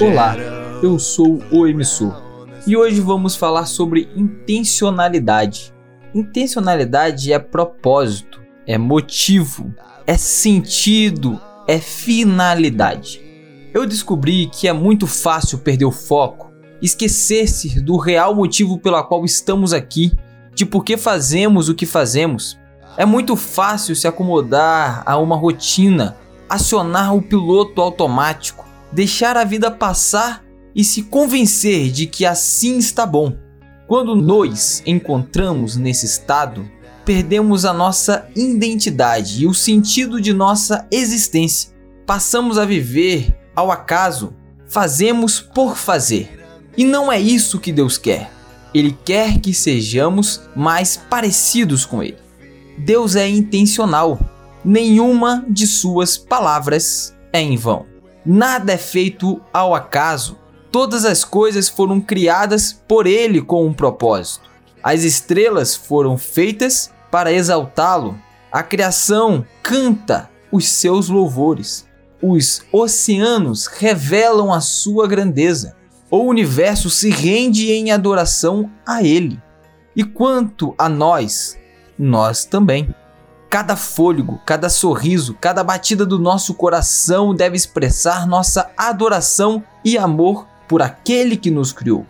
Olá, eu sou o emissor e hoje vamos falar sobre intencionalidade. Intencionalidade é propósito, é motivo, é sentido, é finalidade. Eu descobri que é muito fácil perder o foco, esquecer-se do real motivo pelo qual estamos aqui, de por que fazemos o que fazemos. É muito fácil se acomodar a uma rotina, acionar o piloto automático, deixar a vida passar e se convencer de que assim está bom. Quando nos encontramos nesse estado, perdemos a nossa identidade e o sentido de nossa existência. Passamos a viver ao acaso, fazemos por fazer. E não é isso que Deus quer. Ele quer que sejamos mais parecidos com Ele. Deus é intencional. Nenhuma de suas palavras é em vão. Nada é feito ao acaso. Todas as coisas foram criadas por Ele com um propósito. As estrelas foram feitas para exaltá-lo. A criação canta os seus louvores. Os oceanos revelam a sua grandeza. O universo se rende em adoração a Ele. E quanto a nós, nós também. Cada fôlego, cada sorriso, cada batida do nosso coração deve expressar nossa adoração e amor por aquele que nos criou.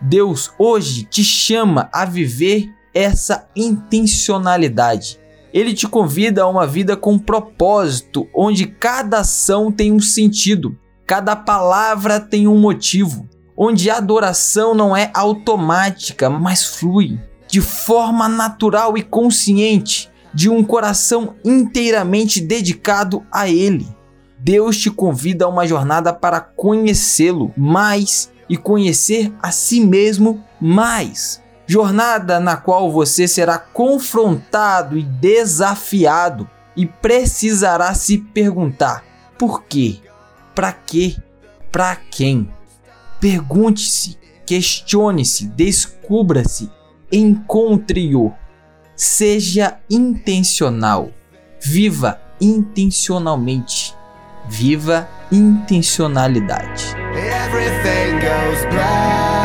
Deus hoje te chama a viver essa intencionalidade. Ele te convida a uma vida com propósito, onde cada ação tem um sentido, cada palavra tem um motivo, onde a adoração não é automática, mas flui de forma natural e consciente, de um coração inteiramente dedicado a Ele. Deus te convida a uma jornada para conhecê-lo mais e conhecer a si mesmo mais. Jornada na qual você será confrontado e desafiado e precisará se perguntar: por quê? Para quê? Para quem? Pergunte-se, questione-se, descubra-se, encontre-o. Seja intencional. Viva intencionalmente Viva intencionalidade. Everything goes black.